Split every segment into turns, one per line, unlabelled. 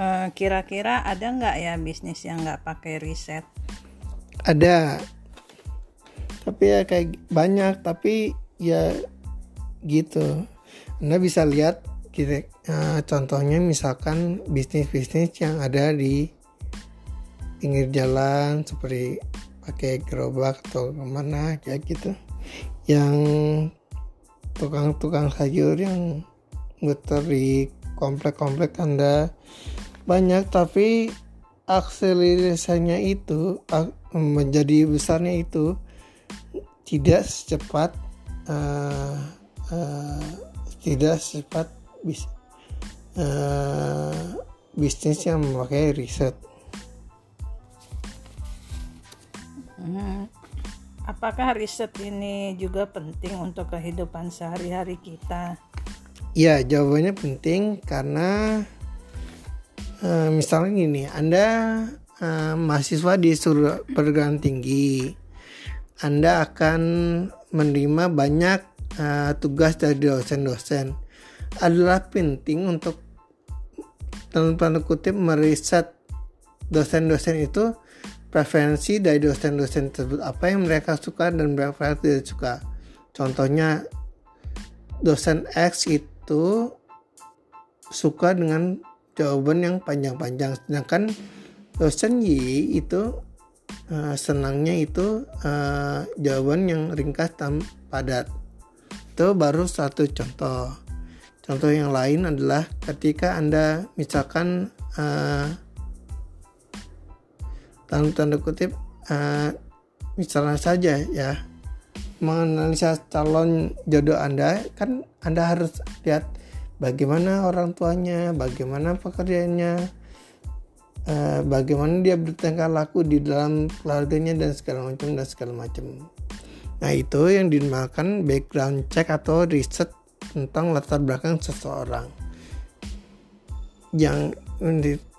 Eh, kira-kira ada nggak ya bisnis yang nggak pakai riset?
ada. Tapi ya kayak banyak tapi ya gitu. Anda bisa lihat kira eh, contohnya misalkan bisnis-bisnis yang ada di pinggir jalan seperti pakai gerobak atau ke mana kayak gitu. Yang tukang-tukang sayur yang muter di komplek-komplek anda banyak tapi akselerasinya itu menjadi besarnya itu tidak secepat eh, eh, tidak secepat bis, eh, bisnis yang memakai riset
Hmm. Apakah riset ini juga penting untuk kehidupan sehari-hari kita?
Ya, jawabannya penting karena eh, misalnya gini, Anda eh, mahasiswa di sur- perguruan tinggi, Anda akan menerima banyak eh, tugas dari dosen-dosen. Adalah penting untuk tanda kutip meriset dosen-dosen itu preferensi dari dosen-dosen tersebut apa yang mereka suka dan mereka tidak suka. Contohnya dosen X itu suka dengan jawaban yang panjang-panjang. Sedangkan dosen Y itu eh, senangnya itu eh, jawaban yang ringkas dan padat. Itu baru satu contoh. Contoh yang lain adalah ketika anda misalkan eh, dalam tanda kutip eh, misalnya saja ya menganalisa calon jodoh Anda kan Anda harus lihat bagaimana orang tuanya, bagaimana pekerjaannya, eh, bagaimana dia bertingkah laku di dalam keluarganya dan segala macam dan segala macam. Nah itu yang dinamakan background check atau riset tentang latar belakang seseorang. Yang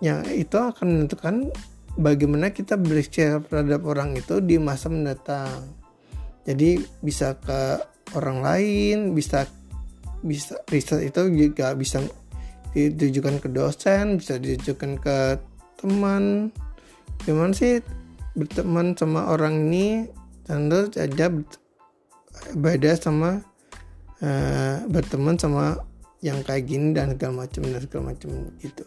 yang itu akan menentukan bagaimana kita berpikir terhadap orang itu di masa mendatang jadi bisa ke orang lain bisa bisa riset itu juga bisa ditujukan ke dosen bisa ditujukan ke teman. Gimana sih berteman sama orang ini tentu saja beda sama uh, berteman sama yang kayak gini dan segala macam dan segala macam gitu